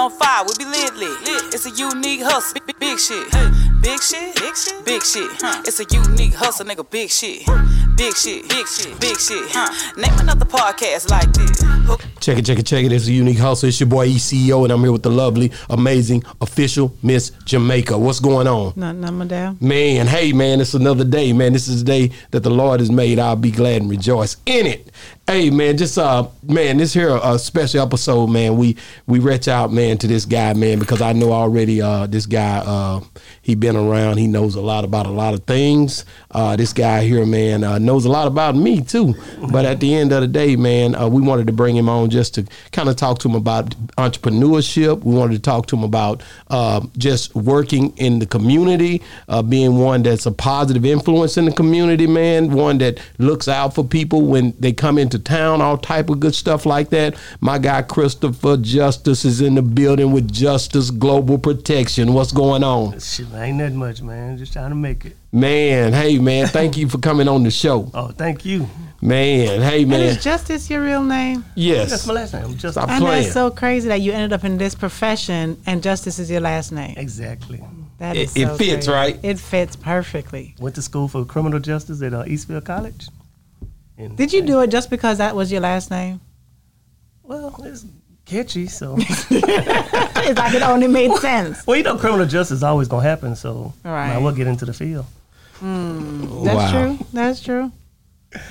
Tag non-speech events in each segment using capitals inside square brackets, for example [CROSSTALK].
on fire, we be lit lit. It's a unique hustle, big, big, big shit. Big shit, big shit, big shit. Huh. It's a unique hustle, nigga. Big shit, big shit, big shit, big shit. Name another podcast like this. Check it, check it, check it. It's a unique hustle. It's your boy ECO, and I'm here with the lovely, amazing, official Miss Jamaica. What's going on? Nothing, nothing, madam. Man, hey man, it's another day, man. This is the day that the Lord has made. I'll be glad and rejoice in it. Hey man, just uh man, this here a special episode, man. We we reach out, man, to this guy, man, because I know already uh this guy uh he been around, he knows a lot about a lot of things. Uh this guy here, man, uh, knows a lot about me too. But at the end of the day, man, uh, we wanted to bring him on just to kind of talk to him about entrepreneurship. We wanted to talk to him about uh, just working in the community, uh, being one that's a positive influence in the community, man, one that looks out for people when they come into town, all type of good stuff like that. My guy Christopher Justice is in the building with Justice Global Protection. What's going on? Shit, ain't that much, man. Just trying to make it. Man, hey man, thank you for coming on the show. Oh, thank you. Man, hey And man. is Justice your real name? Yes. That's my last name. Just Stop And playing. that's so crazy that you ended up in this profession and Justice is your last name. exactly. That it so fits, crazy. right? It fits perfectly. Went to school for criminal justice at uh, Eastfield College. And, Did you do it just because that was your last name? Well, it's catchy, so. [LAUGHS] it's like it only made sense. well, you know, criminal justice is always gonna happen, so Right. I will get into the field. That's Wow. true. That's true.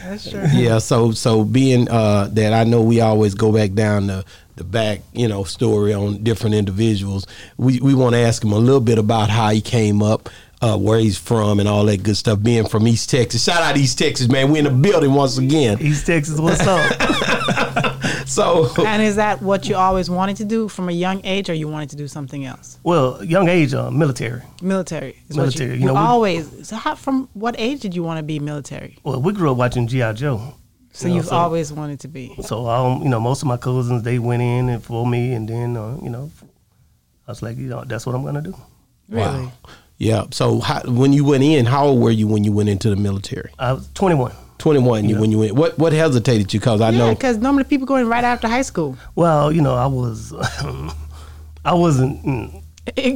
That's true. [LAUGHS] yeah so so being uh that i know we always go back down the the back you know story on different individuals we we want to ask him a little bit about how he came up uh, where he's from and all that good stuff. Being from East Texas, shout out East Texas, man. We in the building once again. East Texas, what's up? [LAUGHS] So, And is that what you always wanted to do from a young age, or you wanted to do something else? well, young age, uh, military. Military. Is Military, You, you you know, we- always. So, how, from what age did you want to be military? Well, we grew up watching G.I. Joe. So you know, you've always wanted to be. So um, you know, most of my cousins they went in and for me, and then uh, you know, I was like, you know, that's what I'm gonna do. Really? wow. Yeah. So, how, when you went in, how old were you when you went into the military? I was 21. 21 Yeah. when you went. What what hesitated you? Because I Yeah, know. because normally people go in right after high school. Well, you know, I was, [LAUGHS] I wasn't. mm,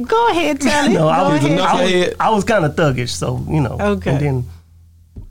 Go ahead, tell it. [LAUGHS] No, I was, ahead. I was, I was kind of thuggish, so you know. Okay. And then,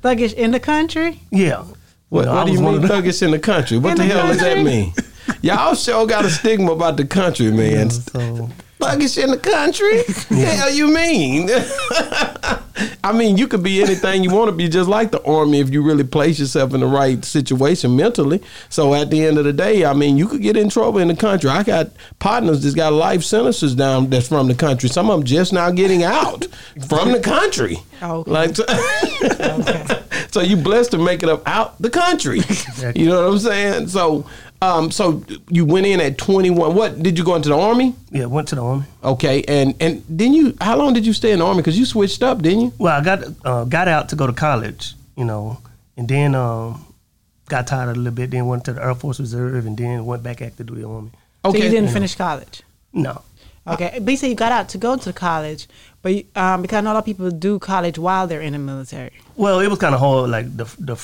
Thuggish in the country. yeah. What, know, I what do you one mean of thuggish in the country? What In the, the hell does that mean? [LAUGHS] Y'all sure got a stigma about the country, man. So Thuggish in the country? [LAUGHS] The hell you mean? [LAUGHS] I mean, you could be anything you want to be, just like the army, if you really place yourself in the right situation mentally. So at the end of the day, I mean, you could get in trouble in the country. I got partners that's got life sentences down that's from the country. Some of them just now getting out [LAUGHS] from the country. Okay. Like, Okay. so you blessed to make it up out the country. You know what I'm saying? So, um, so you went in at 21. What did you go into the army? yeah, went to the army. Okay, and and then you, how long did you stay in the army? Because you switched up, didn't you? Well, I got uh, got out to go to college, you know, and then um, got tired a little bit. Then went to the Air Force Reserve, and then went back active duty army. Okay, So you didn't finish college. No, Okay, but you say you got out to go to college, but you- um, because not a lot of people do college while they're in the military. well, it was kind of hard. Like the the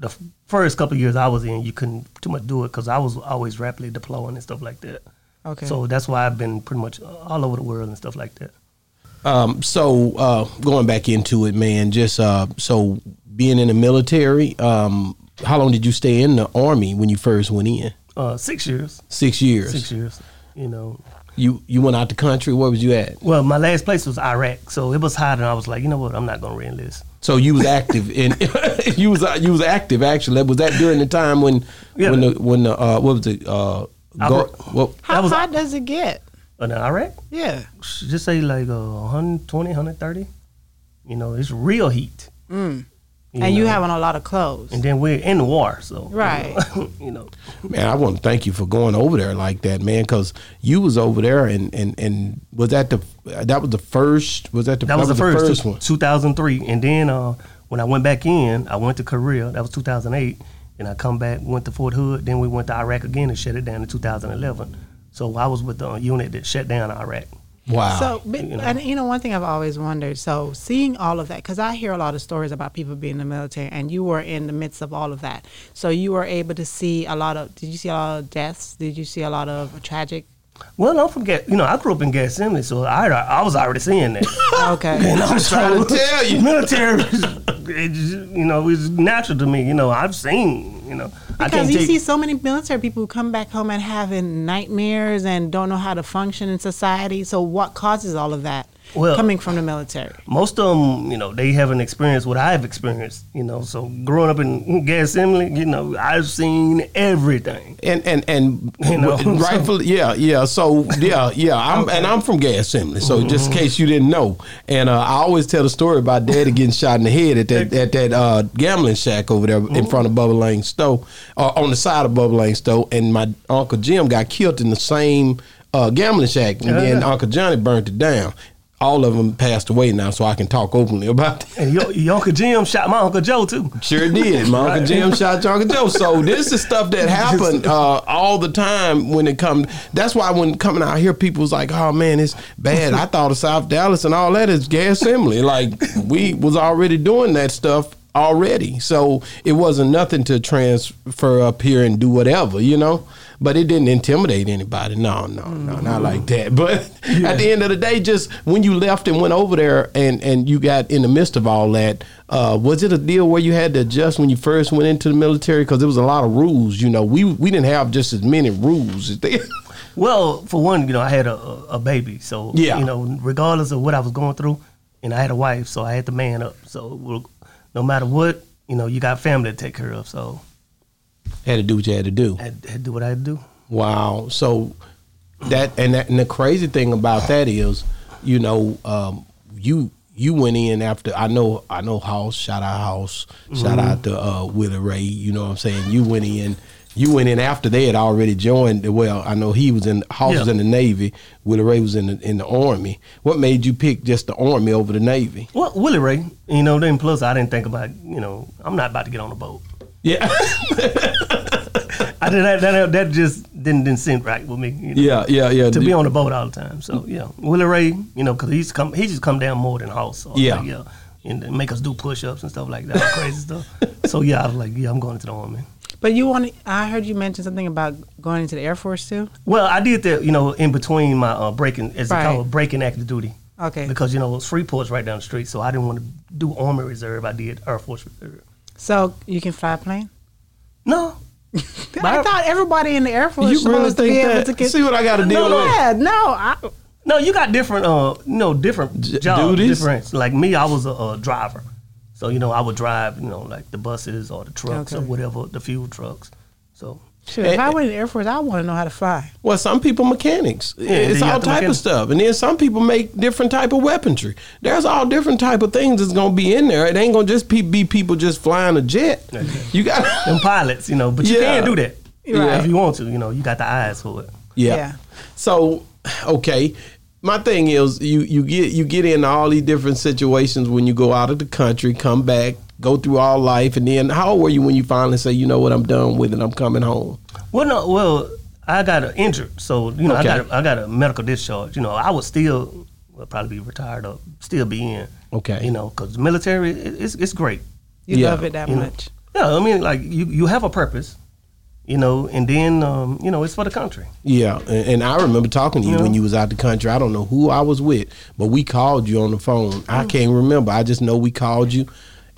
the first couple of years I was in, you couldn't too much do it because I was always rapidly deploying and stuff like that. Okay. So that's why I've been pretty much all over the world and stuff like that. Um, so uh, going back into it, man. Just uh, so being in the military. Um, how long did you stay in the army when you first went in? Uh, six years. Six years. Six years. You know. You you went out the country. Where was you at? Well, my last place was Iraq, so it was hot, and I was like, you know what, I'm not gonna re-enlist. So you was active in [LAUGHS] you was uh, you was active actually. Was that during the time when Yeah. when the when the uh, what was it? Uh, I go, what, How was- hot does it get? But in Iraq, Yeah. just say like uh, 120, 130. You know, it's real heat. Mm. And you know. having a lot of clothes. And then we're in the war, so Right. [LAUGHS] You know, Man, I want to thank you for going over there like that, man. Because you was over there, and and and was that the that was the first? Was that the that was the first, one? 2003. And then uh, when I went back in, I went to Korea. That was 2008. And I come back, went to Fort Hood. Then we went to Iraq again and shut it down in 2011. So I was with the unit that shut down Iraq. Wow. So, but, You know. and you know, one thing I've always wondered. So, seeing all of that, because I hear a lot of stories about people being in the military, and you were in the midst of all of that. So, you were able to see a lot of. Did you see a lot of deaths? Did you see a lot of tragic Well, I'm from You know, I grew up in Gethsemane, so I I was already seeing that. [LAUGHS] Okay. And I'm trying to tell you. [LAUGHS] military. it just, you know, it's natural to me. You know, I've seen. You know, Because you take. see so many military people who come back home and having nightmares and don't know how to function in society. So what causes all of that Well- coming from the military? most of them, you know, they haven't experienced what I've experienced. You know, so growing up in Gethsemane, you know, I've seen everything. and and and [LAUGHS] You know, [LAUGHS] rightfully, yeah, yeah. So yeah, yeah. I'm and I'm from Gas Assembly. So just Mm-hmm. in case you didn't know, and uh, I always tell the story about Daddy getting shot in the head at that at that uh, gambling shack over there in Mm-hmm. front of Bubba Lane Stowe, uh, on the side of Bubba Lane Stowe, and my uncle Jim got killed in the same uh, gambling shack, and then Uncle Johnny burnt it down. All of them passed away now, so I can talk openly about that. And your, your Uncle Jim shot my Uncle Joe, too. Sure did. My Uncle Jim shot your Uncle Joe. So this is stuff that [LAUGHS] happened uh, all the time when it comes. That's why when coming out here, people's like, "Oh man, it's bad." I thought of South Dallas and all that is gas assembly. Like we was already doing that stuff already, so it wasn't nothing to transfer up here and do whatever, you know. But it didn't intimidate anybody. No, no, no, not like that. [LAUGHS] But at the end of the day, just when you left and went over there and and you got in the midst of all that, uh, was it a deal where you had to adjust when you first went into the military? Because there was a lot of rules. You know, we we didn't have just as many rules as they. [LAUGHS] Well, for one, you know, I had a, a a baby, so Yeah. you know, regardless of what I was going through, and I had a wife, so I had to man up. So no matter what, you know, you got family to take care of. So had to do what you had to do. I had, to do what I had to do. Wow. So that and that, and the crazy thing about that is, you know, um, you you went in after I know I know House, shout out House, shout out to uh Willie Ray, you know what I'm saying? You went in you went in after they had already joined well, I know he was in House was in the Navy, Willie Ray was in the in the Army. What made you pick just the Army over the Navy? Well, Willie Ray, you know, then plus I didn't think about, you know, I'm not about to get on a boat. Yeah. [LAUGHS] I did that, that. That just didn't didn't sit right with me. You know, yeah, yeah, yeah. To be on the boat all the time. So yeah, Willie Ray, you know, because he's come, he just come down more than House. So Yeah. like, yeah, and make us do push ups and stuff like that, [LAUGHS] crazy stuff. So yeah, I was like, yeah, I'm going into the army. But you want? I heard you mention something about going into the Air Force too. Well, I did that, you know, in between my uh, breaking, as Right. they call it, breaking active duty. Okay. Because you know Freeport's right down the street, so I didn't want to do Army Reserve. I did Air Force Reserve. So you can fly a plane. No, [LAUGHS] I thought everybody in the Air Force you was really supposed to think be able that? to get. See what I got to deal No, with? yeah, no, I, no, you got different, uh, you know, different J- jobs, duties? different. Like me, I was a, a driver, so you know I would drive, you know, like the buses or the trucks or whatever, the fuel trucks. So Shoot, if eh, I eh. went in the Air Force, I want to know how to fly. Well, some people mechanics. then it's all got the type of stuff, and then some people make different type of weaponry. There's all different type of things that's gonna be in there. It ain't gonna just be, be people just flying a jet. You got them pilots, you know, but you Yeah. can do that Right. if you want to. You know, you got the eyes for it. yeah. Yeah. So, okay, my thing is you you get you get into all these different situations when you go out of the country, come back, go through all life, and then how old were you when you finally say, you know what, I'm done with it, I'm coming home. Well, no, well, I got injured, so you know, Okay. I got a, I got a medical discharge. You know, I would still well, probably be retired or still be in. Okay. You know, because military, it, it's it's great. You Yeah. love it that You know. much. Yeah, I mean, like you you have a purpose. You know, and then um, you know it's for the country. Yeah, and, and I remember talking to you Yeah. when you was out the country. I don't know who I was with, but we called you on the phone. Mm. I can't remember. I just know we called you,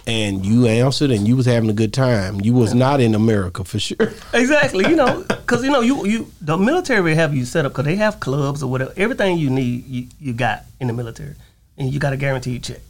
and you answered, and you was having a good time. You was not in America for sure. [LAUGHS] Exactly. You know, because you know you you the military have you set up because they have clubs or whatever. Everything you need you, you got in the military, and you got a guaranteed check.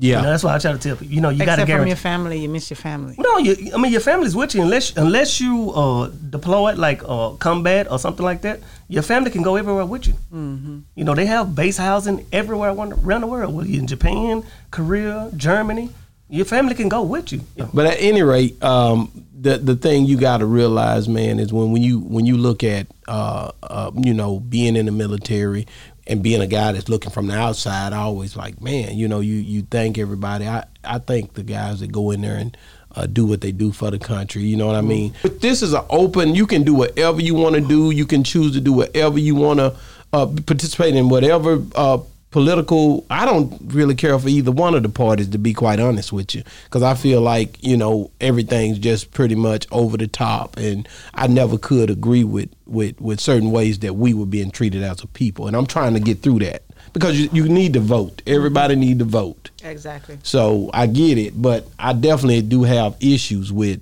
Yeah, You know, that's why I try to tell people. You know, you got to Except from your family, you miss your family. No, you, I mean your family's with you unless unless you uh, deploy it like uh, combat or something like that. Your family can go everywhere with you. Mm-hmm. You know they have base housing everywhere around around the world. Whether you're in Japan, Korea, Germany, your family can go with you. But at any rate, um, the the thing you got to realize, man, is when when you when you look at uh, uh, you know being in the military and being a guy that's looking from the outside, I always like, man, you know, you you thank everybody. I I thank the guys that go in there and. Uh, do what they do for the country, you know what I mean. But this is an open. You can do whatever you want to do. You can choose to do whatever you want to uh, participate in, whatever uh, political. I don't really care for either one of the parties, to be quite honest with you, because I feel like you know everything's just pretty much over the top, and I never could agree with with with certain ways that we were being treated as a people, and I'm trying to get through that because you, you need to vote. Everybody need to vote. Exactly. So I get it, but I definitely do have issues with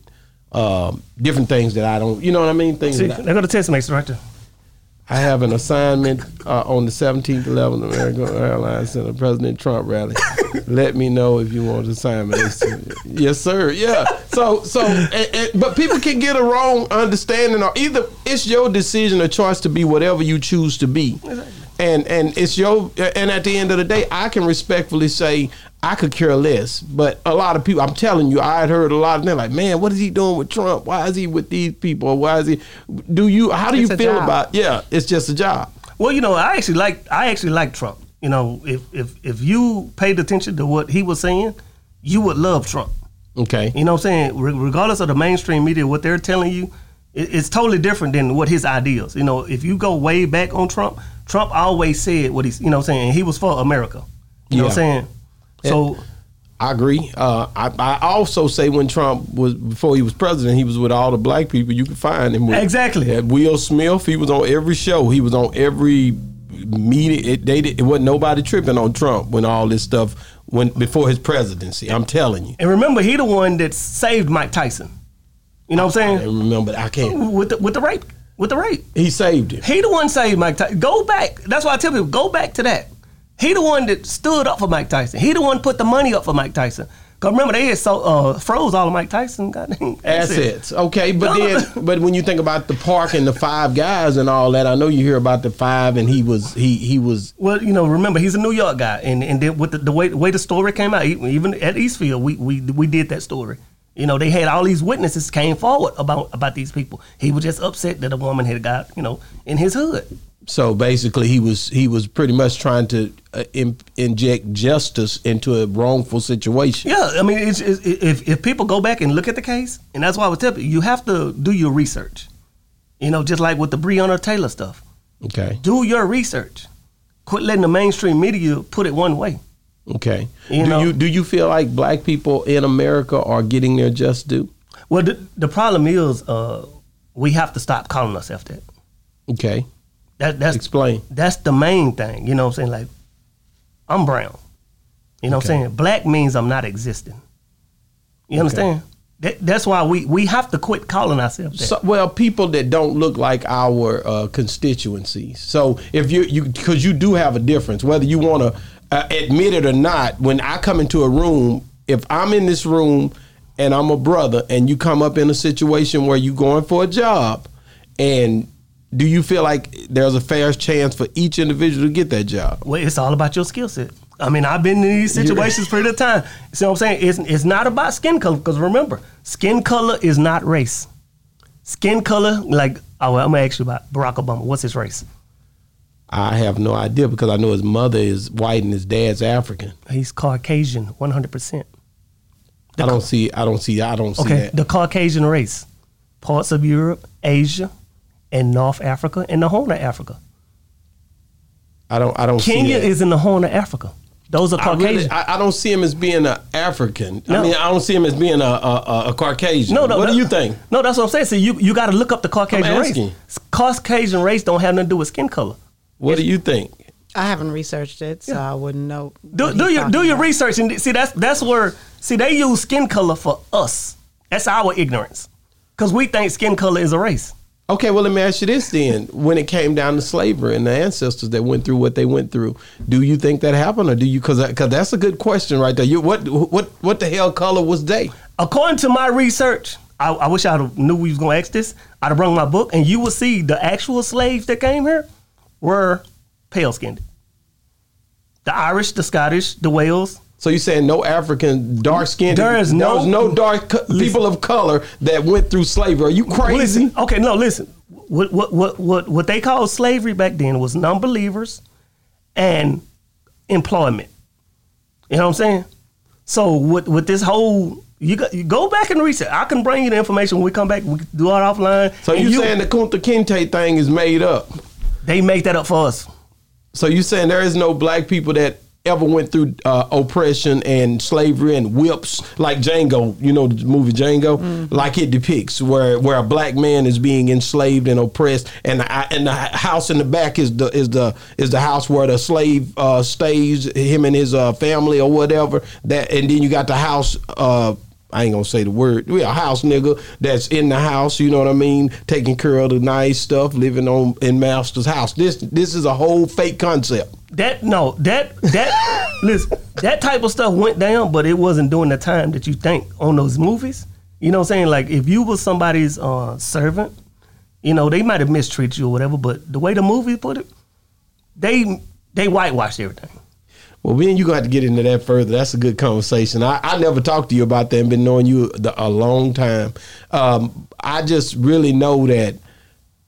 um, different things that I don't. You know what I mean? Things See, that I, they go to test mates right there. I have an assignment uh, on the 17th, 11th American Airlines Center, President Trump rally. Let me know if you want an assignment. Yes, sir. Yeah. So, so, and, and- but people can get a wrong understanding, or either it's your decision or choice to be whatever you choose to be, and and it's your. And at the end of the day, I can respectfully say I could care less. But a lot of people, I'm telling you, I had heard a lot of them like, man, what is he doing with Trump? Why is he with these people? Why is he? Do you? How do It's you feel job. about? Yeah, it's just a job. Well, you know, I actually like I actually like Trump. You know, if if if you paid attention to what he was saying, you would love Trump. Okay. You know what I'm saying? Re- regardless of the mainstream media, what they're telling you, it, it's totally different than what his ideals. You know, if you go way back on Trump, Trump always said what he's, you know what I'm saying? He was for America. You know what I'm saying? So, I agree. Uh, I, I also say when Trump was before he was president, he was with all the black people you could find him with. Exactly. At Will Smith, he was on every show. He was on every meeting. It, they did, it wasn't nobody tripping on Trump when all this stuff went before his presidency. I'm telling you. and remember, he the one that saved Mike Tyson. You know what I'm I saying? remember. I can't. With the, with the rape. With the rape. He saved him. He the one saved Mike Tyson. Go back. That's why I tell people, go back to that. He the one that stood up for Mike Tyson. He the one put the money up for Mike Tyson. Cause remember they had so uh, froze all of Mike Tyson goddamn assets. Okay, but then, but when you think about the park and the five guys and all that, I know you hear about the five, and he was he he was Well, you know, remember he's a New York guy, and and then with the, the way the way the story came out, even at Eastfield, we we we did that story. You know, they had all these witnesses came forward about about these people. He was just upset that a woman had got you know in his hood. so basically he was he was pretty much trying to uh, in, inject justice into a wrongful situation. Yeah, I mean, it's, it's, if if people go back and look at the case, and that's why I was telling you, you have to do your research. You know, just like with the Breonna Taylor stuff, Okay, do your research. Quit letting the mainstream media put it one way. Okay. You do know- you do you feel like black people in America are getting their just due? Well, the, the problem is, uh, we have to stop calling ourselves that. Okay, That that's explain. that's the main thing. You know what I'm saying? Like, I'm brown. You know what I'm saying? Black means I'm not existing. You understand? That, that's why we, we have to quit calling ourselves that. So, well, people that don't look like our uh, constituencies. So if you you because you do have a difference, whether you want to uh, admit it or not. When I come into a room, if I'm in this room and I'm a brother, and you come up in a situation where you're going for a job, and do you feel like there's a fair chance for each individual to get that job? well, it's all about your skill set. I mean, I've been in these situations for the time. See what I'm saying? It's, it's not about skin color, because remember, skin color is not race. Skin color, like, oh, well, I'm going to ask you about Barack Obama. What's his race? I have no idea because I know his mother is white and his dad's African. He's Caucasian, 100%. I don't see. I don't see. I don't see Okay, that. the Caucasian race, parts of Europe, Asia, and North Africa, and the Horn of Africa. I don't. I don't. see Kenya is in the Horn of Africa. Those are I, really, Caucasian. I, I don't see him as being an African. I mean, I don't see him as being a a, a, Caucasian. no, no. What that- do you think? No, that's what I'm saying. See, you you got to look up the Caucasian race. Caucasian race don't have nothing to do with skin color. What do you think? I haven't researched it, so I wouldn't know. Do, do your do talking your about. research and see that's that's where see they use skin color for us. That's our ignorance, because we think skin color is a race. Okay, well, let me ask you this then. When it came down to slavery and the ancestors that went through what they went through, do you think that happened, or do you? Because because that's a good question right there. You what what what the hell color was they? According to my research, I, I wish I knew we was gonna ask this. I'd have brought my book, and you will see the actual slaves that came here were pale skinned. The Irish, the Scottish, the Wales. So you saying no African dark skinned? There is no- no dark co- people of color that went through slavery. Are you crazy? Listen, okay, no, listen. What what what what what they called slavery back then was non-believers and employment. You know what I'm saying? So with with this whole you, got, you go back and research. I can bring you the information when we come back. We do it offline. So And you saying the Kunta Kinte thing is made up? They make that up for us? So you saying there is no black people that ever went through uh, oppression and slavery and whips like Django, you know the movie Django, like it depicts, where where a black man is being enslaved and oppressed, and the, and the house in the back is the is the is the house where the slave uh, stays, him and his uh, family or whatever. That and then you got the house. I ain't gonna say the word. We a house nigga that's in the house. You know what I mean? Taking care of the nice stuff, living on in master's house. This this is a whole fake concept. That no, that that [LAUGHS] listen, that type of stuff went down, but it wasn't during the time that you think on those movies. You know what I'm saying? Like if you was somebody's uh, servant, you know, they might have mistreated you or whatever, but the way the movie put it, they they whitewashed everything. Well, then you gonna have to get into that further. That's a good conversation. I, I never talked to you about that and been knowing you the, a long time. Um, I just really know that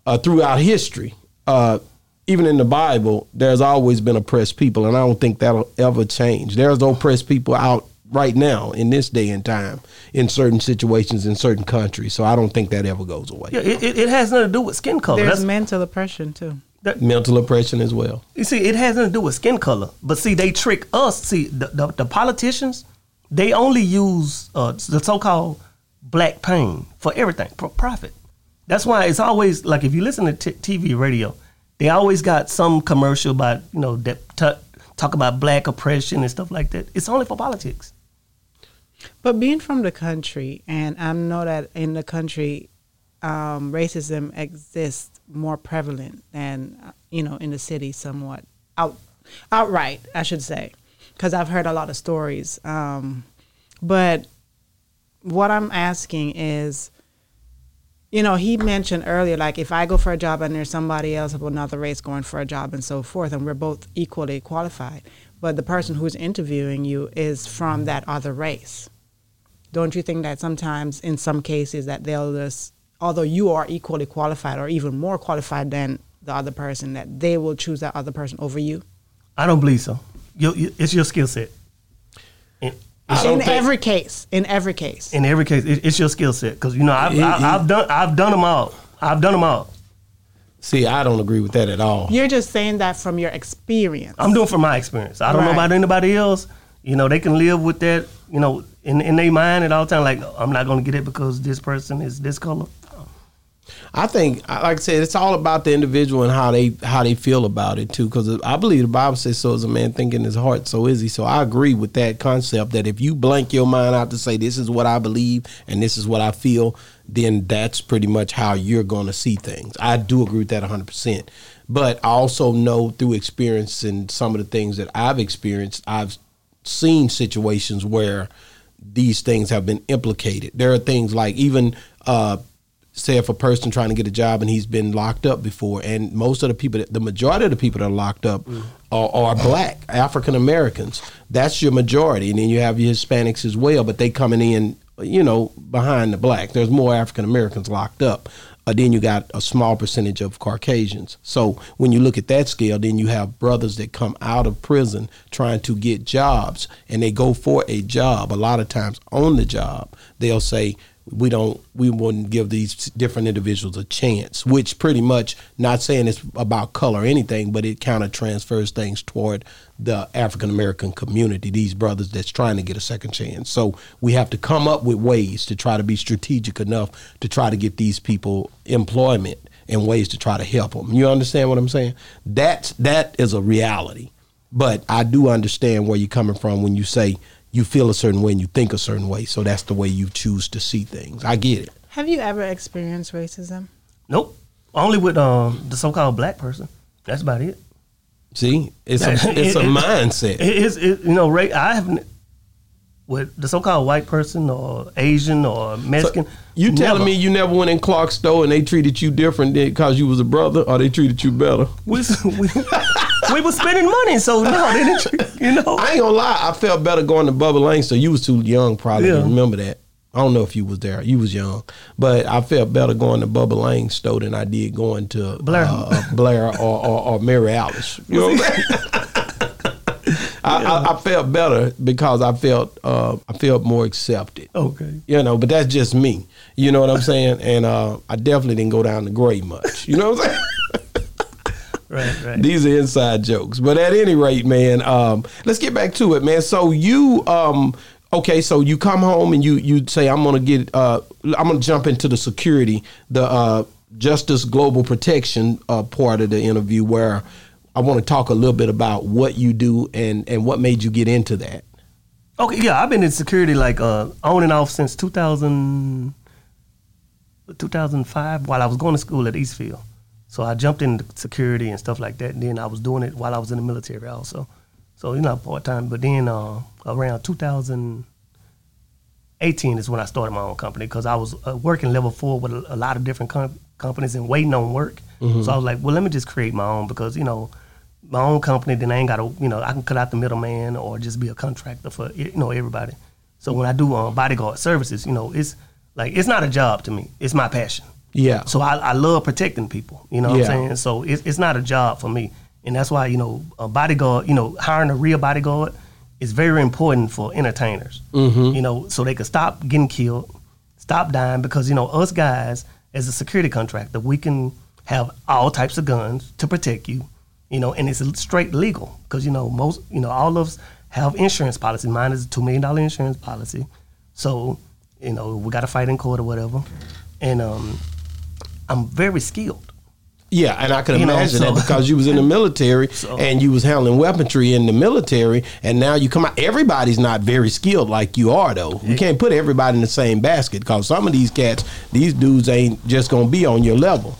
uh, throughout history, uh, even in the Bible, there's always been oppressed people, and I don't think that'll ever change. There's oppressed people out right now in this day and time in certain situations in certain countries. So I don't think that ever goes away. Yeah, it, it, it has nothing to do with skin color. There's That's, mental oppression too. Mental oppression as well. You see, it has nothing to do with skin color. But see, they trick us. See, the, the, the politicians, they only use uh, the so-called black pain for everything, for profit. That's why it's always like if you listen to t- TV, radio, they always got some commercial about you know that t- talk about black oppression and stuff like that. It's only for politics. But being from the country, and I know that in the country, um, racism exists more prevalent than uh, you know in the city, somewhat out outright, I should say, because I've heard a lot of stories. Um, but what I'm asking is, you know, he mentioned earlier, like if I go for a job and there's somebody else of another race going for a job and so forth, and we're both equally qualified, but the person who's interviewing you is from that other race. Don't you think that sometimes, in some cases, that they'll just, although you are equally qualified or even more qualified than the other person, that they will choose that other person over you? I don't believe so. You, you, it's your skill set. In, I In think- every case, in every case. in every case, it, it's your skill set because you know I've, It- I, I've done I've done them all. I've done them all. See, I don't agree with that at all. You're just saying that from your experience. I'm doing from my experience. I don't know about anybody else. You know, they can live with that. You know, in in their mind at all time. Like I'm not going to get it because this person is this color. I think, like I said, it's all about the individual and how they how they feel about it too. Because I believe the Bible says, "So is a man thinking his heart, so is he." So I agree with that concept that if you blank your mind out to say this is what I believe and this is what I feel, then that's pretty much how you're going to see things. I do agree with that 100. percent But I also know through experience and some of the things that I've experienced, I've seen situations where these things have been implicated. There are things like even uh, say if a person trying to get a job and he's been locked up before, and most of the people, the majority of the people that are locked up are, are black African Americans. That's your majority, and then you have your Hispanics as well, but they coming in, you know, behind the black. There's more African Americans locked up. Uh, then you got a small percentage of Caucasians. So when you look at that scale, then you have brothers that come out of prison trying to get jobs, and they go for a job. A lot of times on the job, they'll say, we don't we wouldn't give these different individuals a chance which pretty much not saying it's about color or anything but it kind of transfers things toward the african american community these brothers that's trying to get a second chance. So we have to come up with ways to try to be strategic enough to try to get these people employment and ways to try to help them you understand what i'm saying? That's that is a reality. But i do understand where you're coming from when you say you feel a certain way and you think a certain way. So that's the way you choose to see things. I get it. Have you ever experienced racism? Nope. Only with um, the so-called black person. That's about it. See, it's a [LAUGHS] it's a It- it- mindset. It is, it, you know, Ray. I haven't with the so-called white person or Asian or So Mexican. you telling never. me you never went in Clark's store and they treated you different because you was a brother, or they treated you better? we we, [LAUGHS] [LAUGHS] we were spending money, so no, they didn't. You know, I ain't gonna lie, I felt better going to Bubba Lane. So you was too young, probably Yeah. to remember that. I don't know if you was there. You was young, but I felt better going to Bubba Lane store than I did going to Blair. uh, Blair or, or, or Mary Alice. You know what I'm saying? [LAUGHS] I, I, I felt better because I felt uh, I felt more accepted. okay. You know, but that's just me. You know what I'm saying? And uh, I definitely didn't go down the gray much. You know what I'm saying? Right, right. These are inside jokes. But at any rate, man, um, let's get back to it, man. So you um okay, so you come home and you you say I'm gonna get uh I'm gonna jump into the security, the uh Justice Global Protection uh part of the interview where I want to talk a little bit about what you do and and what made you get into that. Okay, yeah, I've been in security like uh, on and off since 2000, 2005 while I was going to school at Eastfield. So I jumped into security and stuff like that. And then I was doing it while I was in the military also. So, you know, part time. But then uh, around 2018 is when I started my own company because I was uh, working level four with a, a lot of different com- companies and waiting on work. So I was like, well, let me just create my own because, you know, my own company, then I ain't got to, you know, I can cut out the middleman or just be a contractor for, you know, everybody. So when I do uh, bodyguard services, you know, it's like, it's not a job to me. It's my passion. Yeah. So I, I love protecting people. You know what Yeah. I'm saying? So it's, it's not a job for me. And that's why, you know, a bodyguard, you know, hiring a real bodyguard is very important for entertainers. Mm-hmm. You know, so they can stop getting killed, stop dying, because, you know, us guys, as a security contractor, we can have all types of guns to protect you, you know, and it's straight legal. Because, you know, most, you know, all of us have insurance policy. Mine is a $2 million insurance policy. So, you know, we got to fight in court or whatever. And um, I'm very skilled. Yeah, and I can You know, imagine so- that because you was in the military [LAUGHS] So- and you was handling weaponry in the military, and now you come out. Everybody's not very skilled like you are, though. We can't put everybody in the same basket because some of these cats, these dudes ain't just gonna be on your level.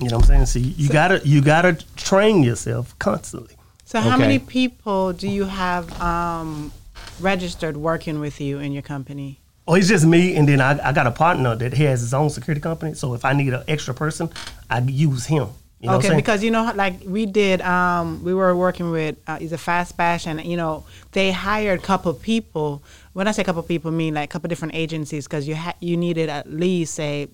You know what I'm saying? So you, you gotta you gotta train yourself constantly. So how Okay. many people do you have um, registered working with you in your company? Or it's just me, and then I, I got a partner that has his own security company. So if I need an extra person, I use him. You know okay, because you know, like we did, um, we were working with uh, he's a fast bash, and you know, they hired a couple people. When I say couple people, I mean like a couple different agencies, because you ha- you needed at least say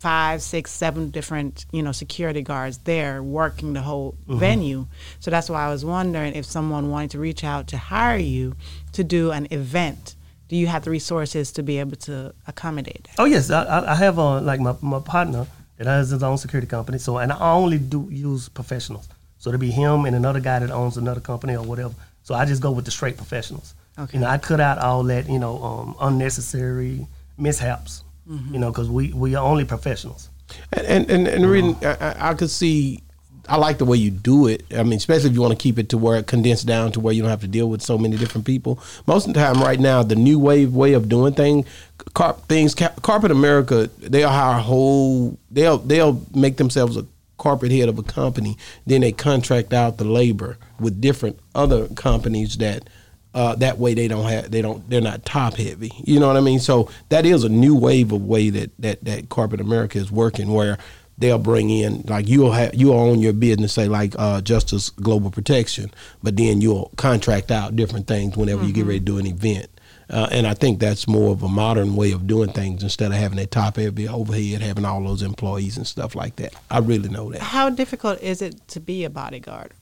five, six, seven different you know security guards there working the whole Mm-hmm. venue. So that's why I was wondering if someone wanted to reach out to hire you to do an event. Do you have the resources to be able to accommodate that? Oh yes, I, I I have uh, like my, my partner that has his own security company. So and I only do use professionals. So to be him and another guy that owns another company or whatever. So I just go with the straight professionals. Okay. You know, I cut out all that you know um, unnecessary mishaps. Mm-hmm. You know, because we we are only professionals. And and and, and the reason I, I- I could see, I like the way you do it. I mean, especially if you want to keep it to where it condensed down to where you don't have to deal with so many different people. Most of the time, right now, the new wave way of doing thing, car, things, Ca- Carpet America, they'll hire whole, they'll they'll make themselves a corporate head of a company. Then they contract out the labor with different other companies that. Uh, that way they don't have they don't they're not top heavy you know what i mean so that is a new wave of way that that that corporate america is working where they'll bring in like you'll have you'll own your business say like uh, justice global protection but then you'll contract out different things whenever you get ready to do an event uh, and I think that's more of a modern way of doing things instead of having that top heavy overhead, having all those employees and stuff like that. I really know that. How difficult is it to be a bodyguard?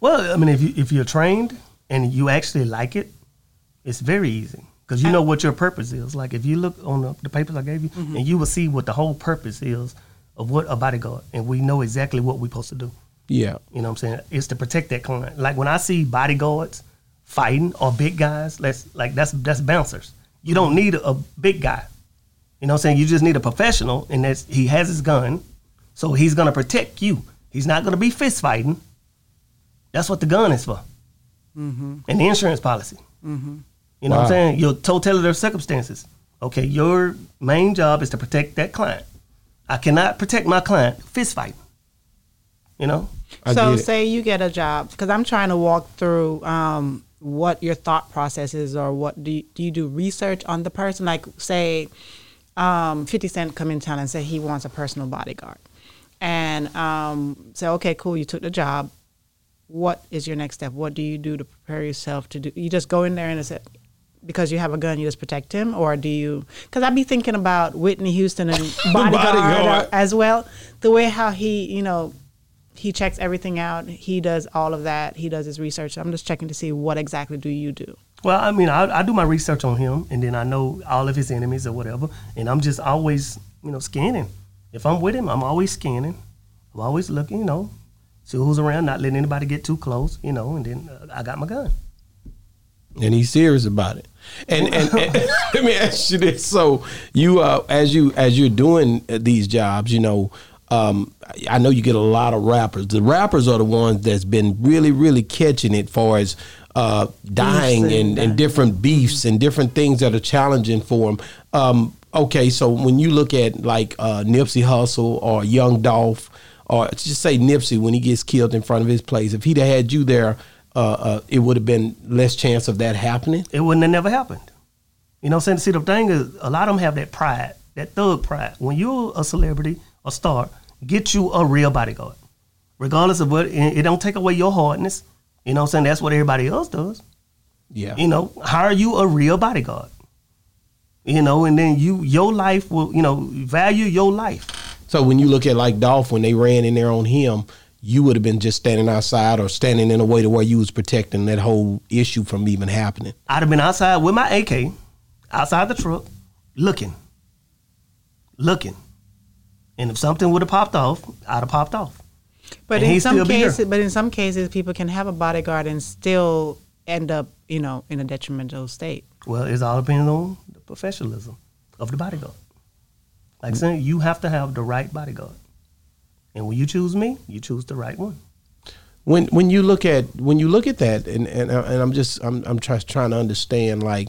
Well, I mean, if you if you're trained and you actually like it, it's very easy because you know what your purpose is. Like if you look on the, the papers I gave you, and you will see what the whole purpose is of what a bodyguard, and we know exactly what we're supposed to do. Yeah. You know what I'm saying? It's to protect that client. Like when I see bodyguards fighting or big guys, let's like that's that's bouncers. You don't mm-hmm. need a, a big guy. You know what I'm saying? You just need a professional, and that's he has his gun, so he's gonna protect you. He's not gonna be fist fighting. That's what the gun is for, mm-hmm. and the insurance policy. Mm-hmm. You know what I'm saying? Your totality of circumstances. Okay, your main job is to protect that client. I cannot protect my client fist fighting. You know? I so say you get a job because I'm trying to walk through um, what your thought process is, or what do you, do you do research on the person? Like say, um, Fifty Cent come in town and say he wants a personal bodyguard, and um, say, okay, cool, you took the job. What is your next step? What do you do to prepare yourself to do? You just go in there and say, because you have a gun, you just protect him, or do you? Because I'd be thinking about Whitney Houston and [LAUGHS] bodyguard, Bodyguard. as well. The way how he, you know, he checks everything out. He does all of that. He does his research. I'm just checking to see what exactly do you do. Well, I mean, I, I do my research on him, and then I know all of his enemies or whatever, and I'm just always, you know, scanning. If I'm with him, I'm always scanning. I'm always looking, you know, see who's around, not letting anybody get too close, you know, and then uh, I got my gun. and he's serious about it. And, and, and [LAUGHS] [LAUGHS] let me ask you this: so you, uh, as you as you're doing these jobs, you know, um, I know you get a lot of rappers. The rappers are the ones that's been really, really catching it, far as uh, dying and and, different beefs and different things that are challenging for them. Um, okay, so when you look at like uh, Nipsey Hussle or Young Dolph, or just say Nipsey when he gets killed in front of his place, if he'd have had you there, uh, uh, it would have been less chance of that happening. It wouldn't have never happened. You know what I'm saying? See, the thing is, a lot of them have that pride, that thug pride. When you're a celebrity, a star, get you a real bodyguard. Regardless of what, it it don't take away your hardness. You know what I'm saying? That's what everybody else does. Yeah. You know, hire you a real bodyguard. You know, and then you, your life will, you know, value your life. So when you look at like Dolph when they ran in there on him, you would have been just standing outside or standing in a way to where you was protecting that whole issue from even happening. I'd have been outside with my AK, outside the truck, looking, looking. And if something would have popped off, I'd have popped off. But And in some still be here. cases, but in some cases, people can have a bodyguard and still end up, you know, in a detrimental state. Well, it's all depending on the professionalism of the bodyguard. Like saying, you have to have the right bodyguard. And when you choose me, you choose the right one. When when you look at when you look at that and and, and I'm just I'm I'm try, trying to understand like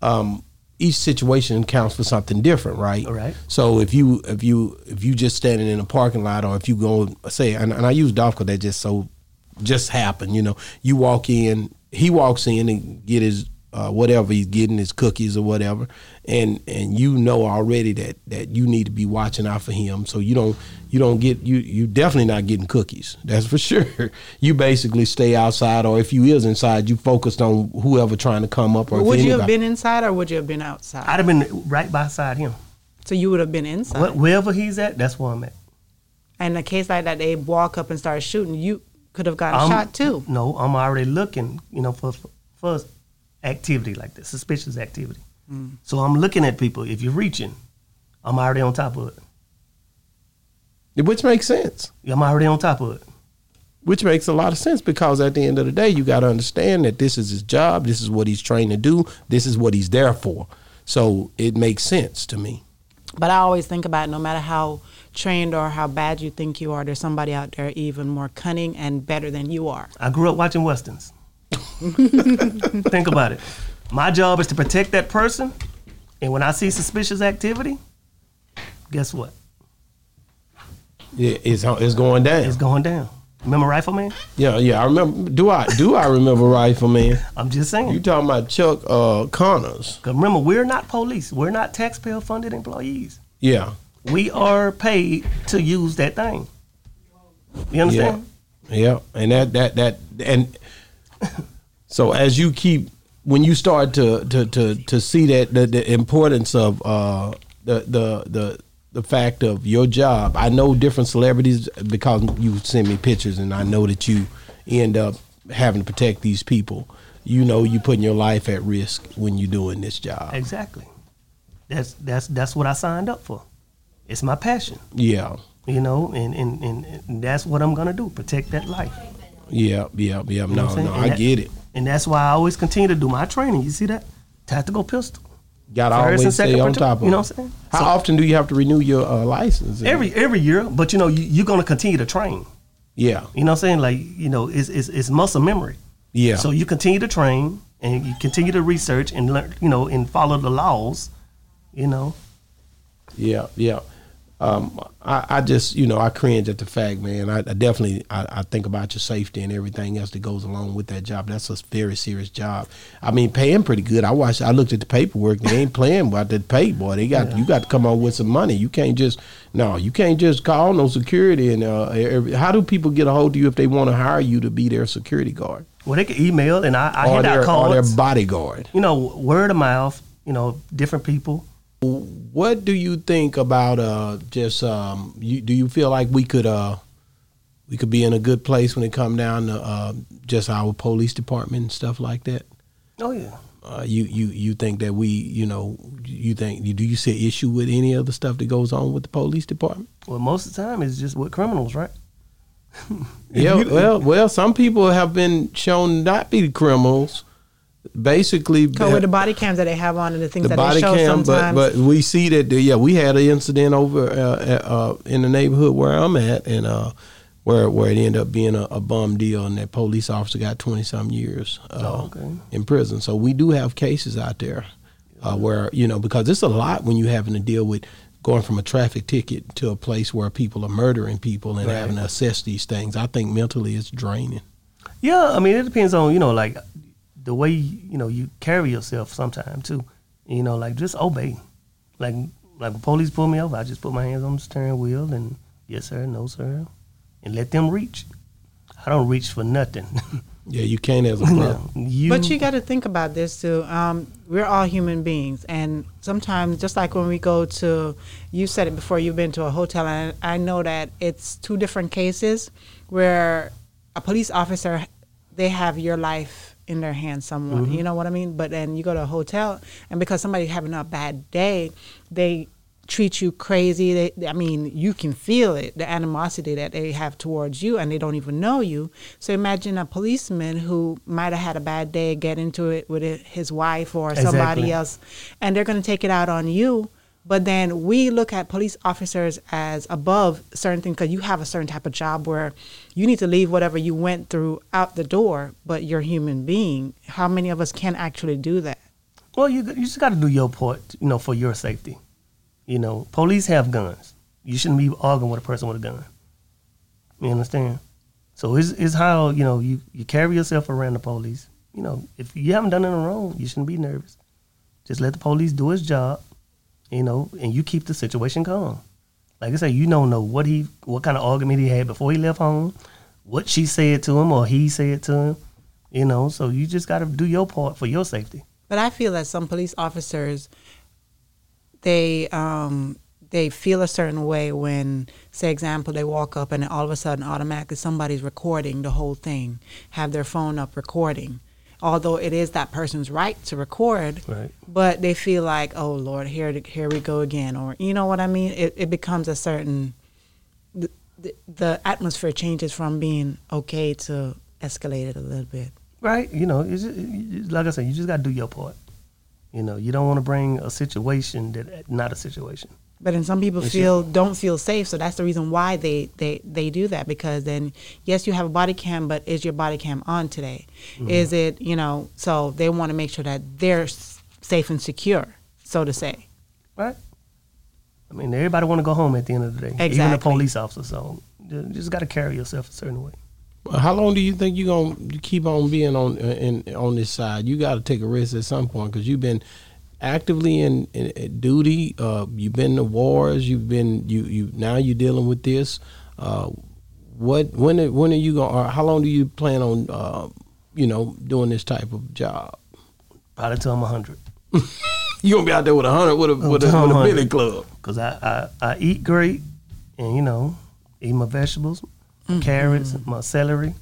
um each situation counts for something different, right? All right. So if you if you if you just standing in a parking lot or if you go say and, and I use Dolph because that just so just happened, you know, you walk in, he walks in and get his uh, whatever he's getting, his cookies or whatever, and and you know already that that you need to be watching out for him, so you don't you don't get you you definitely not getting cookies, that's for [LAUGHS] sure. You basically stay outside, or if you is inside, you focused on whoever trying to come up, or would you have been inside or would you have been outside? I'd have been right beside him. so you would have been inside. Wh- Wherever he's at, that's where I'm at. And in a case like that, they walk up and start shooting. You could have gotten I'm- shot too. No, I'm already looking, you know, for for activity like this, suspicious activity. Mm. So I'm looking at people. If you're reaching, I'm already on top of it. which makes sense. I'm already on top of it. which makes a lot of sense because at the end of the day, you got to understand that this is his job. This is what he's trained to do. This is what he's there for. So it makes sense to me. But I always think about no matter how trained or how bad you think you are, there's somebody out there even more cunning and better than you are. I grew up watching westerns. [LAUGHS] Think about it. My job is to protect that person, and when I see suspicious activity, guess what? It- It's it's going down. It's going down. Remember Rifleman? yeah, yeah. I remember. Do I do I remember Rifleman? [LAUGHS] I'm just saying. You talking about Chuck uh, Connors? 'Cause remember, we're not police. We're not taxpayer-funded employees. Yeah, We are paid to use that thing. You understand? yeah. And that that that and [LAUGHS] so as you keep when you start to to to to see that the, the importance of uh the the the the fact of your job. I know different celebrities because you send me pictures and I know that you end up having to protect these people. You know you putting your life at risk when you're doing this job. Exactly. That's that's that's what I signed up for. It's my passion, Yeah. you know, and and, and, and that's what I'm gonna do. Protect that life. Yeah, yeah, yeah. You know No, no, And I that- get it. And that's why I always continue to do my training. You see that? Tactical pistol. Got to always stay on top of you know what I'm saying? How So- often do you have to renew your uh, license? Every every year, but you know, you, you're gonna continue to train. Yeah, You know what I'm saying? Like, you know, it's it's, it's muscle memory. yeah. So you continue to train and you continue to research and learn, you know, and follow the laws, you know. Yeah, yeah. Um, I, I just, you know, I cringe at the fact, man. I, I definitely, I, I think about your safety and everything else that goes along with that job. That's a very serious job. I mean, paying pretty good. I watched, I looked at the paperwork. They ain't playing about that pay, boy. They got, you got to come up with some money. You can't just, no, you can't just call no security. And uh, every, how do people get a hold of you if they want to hire you to be their security guard Well, they can email and I, I or hand their, out or their bodyguard? you know, word of mouth. You know, different people. What do you think about uh just um you do you feel like we could uh we could be in a good place when it come down to uh just our police department and stuff like that? Oh yeah. Uh you you you think that we, you know, you think do you see issue with any of the stuff that goes on with the police department? Well, most of the time it's just with criminals, right? [LAUGHS] Yeah, well, well, some people have been shown not to be criminals. Basically, Cause with the body cams that they have on and the things the that body they show cam, but sometimes. but we see that the, yeah, we had an incident over uh, uh, uh, in the neighborhood where I'm at, and uh, where where it ended up being a, a bum deal, and that police officer got twenty some years uh, Oh, okay. in prison. So we do have cases out there uh, where you know because it's a lot when you're having to deal with going from a traffic ticket to a place where people are murdering people and Right. having to assess these things. I think mentally it's draining. Yeah, I mean it depends on you know like the way you know you carry yourself sometimes too. You know, like just obey. Like like when police pull me over, I just put my hands on the steering wheel and yes sir, no sir, and let them reach. I don't reach for nothing. [LAUGHS] Yeah, you can't as a [LAUGHS] brother. you, But you got to think about this too. Um, we're all human beings, and sometimes, just like when we go to, you said it before. You've been to a hotel, and I know that it's two different cases where a police officer, they have your life in their hands, somewhat. You mm-hmm. know what I mean? But then you go to a hotel, and because somebody's having a bad day, they treat you crazy. They, I mean, you can feel it, the animosity that they have towards you, and they don't even know you. So imagine a policeman who might have had a bad day, get into it with his wife or somebody Exactly. else, and they're going to take it out on you. But then we look at police officers as above certain things because you have a certain type of job where you need to leave whatever you went through out the door, but you're a human being. How many of us can actually do that? Well, you you just got to do your part, you know, for your safety. You know, police have guns. You shouldn't be arguing with a person with a gun. You understand? So it's, it's how you know you, you carry yourself around the police. You know, if you haven't done anything wrong, you shouldn't be nervous. Just let the police do his job. You know, and you keep the situation calm. Like I say, you don't know what he, what kind of argument he had before he left home, what she said to him or he said to him. You know, so you just got to do your part for your safety. But I feel that some police officers, they um, they feel a certain way when, say, example, they walk up and all of a sudden, automatically, somebody's recording the whole thing, have their phone up recording. Although it is that person's right to record, Right. but they feel like, oh Lord, here here we go again, or you know what I mean? It it becomes a certain the, the, atmosphere changes from being okay to escalated a little bit. Right. You know, it's just, like I said, you just got to do your part. You know, you don't want to bring a situation that not a situation. But then some people Yes, feel don't feel safe, so that's the reason why they, they, they do that. Because then, yes, you have a body cam, but is your body cam on today? Mm-hmm. Is it you know? So they want to make sure that they're safe and secure, so to say. Right. I mean, everybody want to go home at the end of the day. Even the Exactly. police officer. So you just got to carry yourself a certain way. How long do you think you're gonna keep on being on uh, in on this side? You got to take a risk at some point because you've been actively in, in, in duty. Uh, you've been to wars. You've been you you now you're dealing with this. Uh, what when are- when are you going? Or how long do you plan on uh, you know doing this type of job? Probably till I'm 100. [LAUGHS] You gonna be out there with a hundred with a with a, with a 100. billy club? Because I, I, I eat great and, you know, eat my vegetables, my carrots, my celery.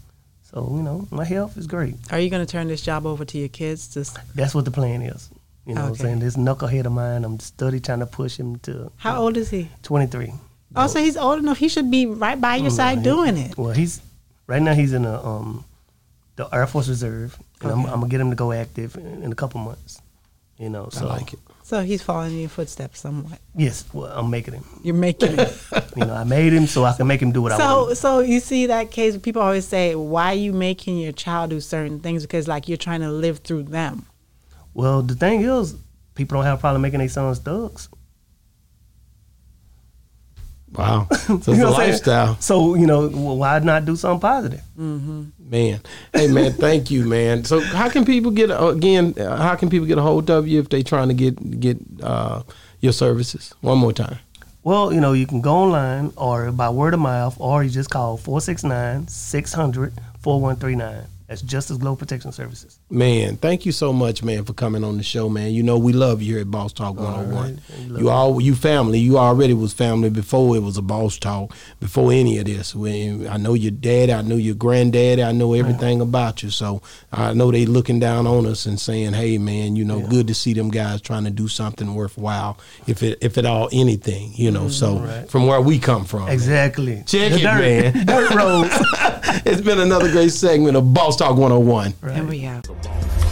So, you know, my health is great. Are you going to turn this job over to your kids? To s- That's what the plan is. You know what I'm saying? This knucklehead of mine, I'm steady trying to push him to how old is he? 23. Oh, so he's old enough. He should be right by your Mm, side he- doing it. Well, he's right now. He's in the um, the Air Force Reserve, and I'm, I'm gonna get him to go active in, in a couple months. You know, so I like it. So he's following in your footsteps somewhat. Yes, well, I'm making him. You're making him. [LAUGHS] You know, I made him so I can make him do what I So, want. so you see that case. People always say, "Why are you making your child do certain things?" Because like you're trying to live through them. Well, the thing is, people don't have a problem making their sons thugs. Wow, [LAUGHS] so it's You a know what I'm saying? lifestyle. So you know, well, why not do something positive? Man, hey man, thank you, man. So how can people get uh, again? Uh, how can people get a hold of you if they trying to get get uh, your services? One more time. Well, you know, you can go online or by word of mouth, or you just call 469-600-4139, That's Justice Glow Protection Services. Man, thank you so much, man, for coming on the show, man. You know we love you here at Boss Talk 101. right. Oh you all you family. You already was family before it was a Boss Talk, before any of this. When I know your dad, I know your granddaddy, I know everything about you. So I know they looking down on us and saying, "Hey, man, you know, good to see them guys trying to do something worthwhile, if it if at all anything, you know." So mm, right. from where we come from, man. Exactly. Check The it, dirt. man. Dirt roads. [LAUGHS] it's been another great segment of Boss Talk 101. And we have.